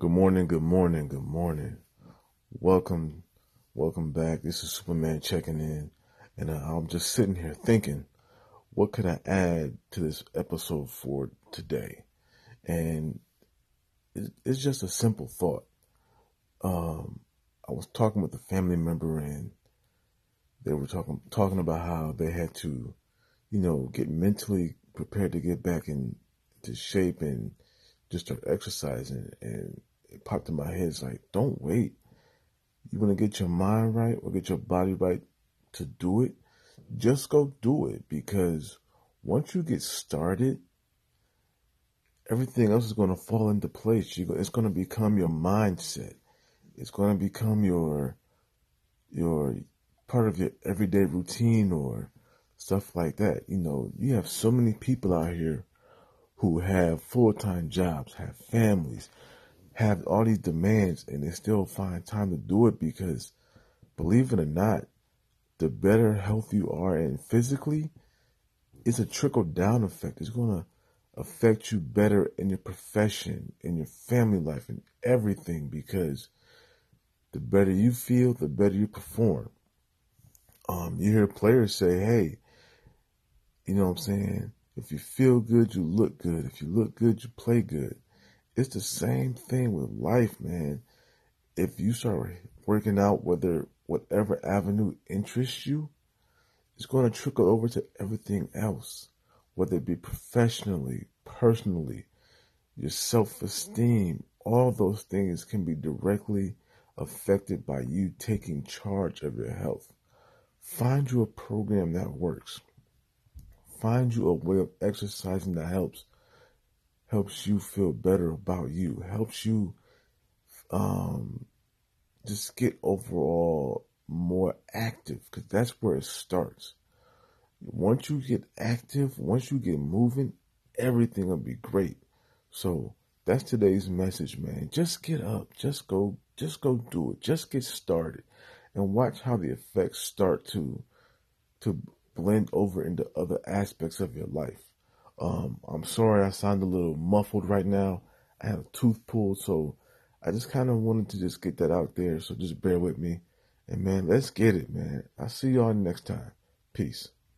Good morning, good morning, good morning. Welcome, welcome back. This is Superman checking in, and uh, I'm just sitting here thinking, what could I add to this episode for today? And it's just a simple thought. Um, I was talking with a family member, and they were talking talking about how they had to, you know, get mentally prepared to get back into shape and just start exercising. And it popped in my head. It's like, don't wait. You want to get your mind right or get your body right to do it? Just go do it because once you get started, everything else is going to fall into place. It's going to become your mindset. It's going to become your your part of your everyday routine or stuff like that. You know, you have so many people out here who have full time jobs, have families, have all these demands and they still find time to do it because believe it or not, the better health you are and physically, it's a trickle down effect. It's gonna affect you better in your profession, in your family life, and everything because the better you feel, the better you perform. Um, you hear players say, hey, you know what I'm saying? If you feel good, you look good. If you look good, you play good. It's the same thing with life, man. If you start working out, whether whatever avenue interests you, it's going to trickle over to everything else, whether it be professionally, personally, your self esteem, all those things can be directly affected by you taking charge of your health. Find you a program that works. Find you a way of exercising that helps helps you feel better about you, helps you um, just get overall more active because that's where it starts. Once you get active, once you get moving, everything will be great. So that's today's message, man. Just get up, just go, just go do it, just get started, and watch how the effects start to to blend over into other aspects of your life. Um, I'm sorry I sound a little muffled right now. I have a tooth pulled, so I just kind of wanted to just get that out there. So just bear with me. And man, let's get it, man. I'll see y'all next time. Peace.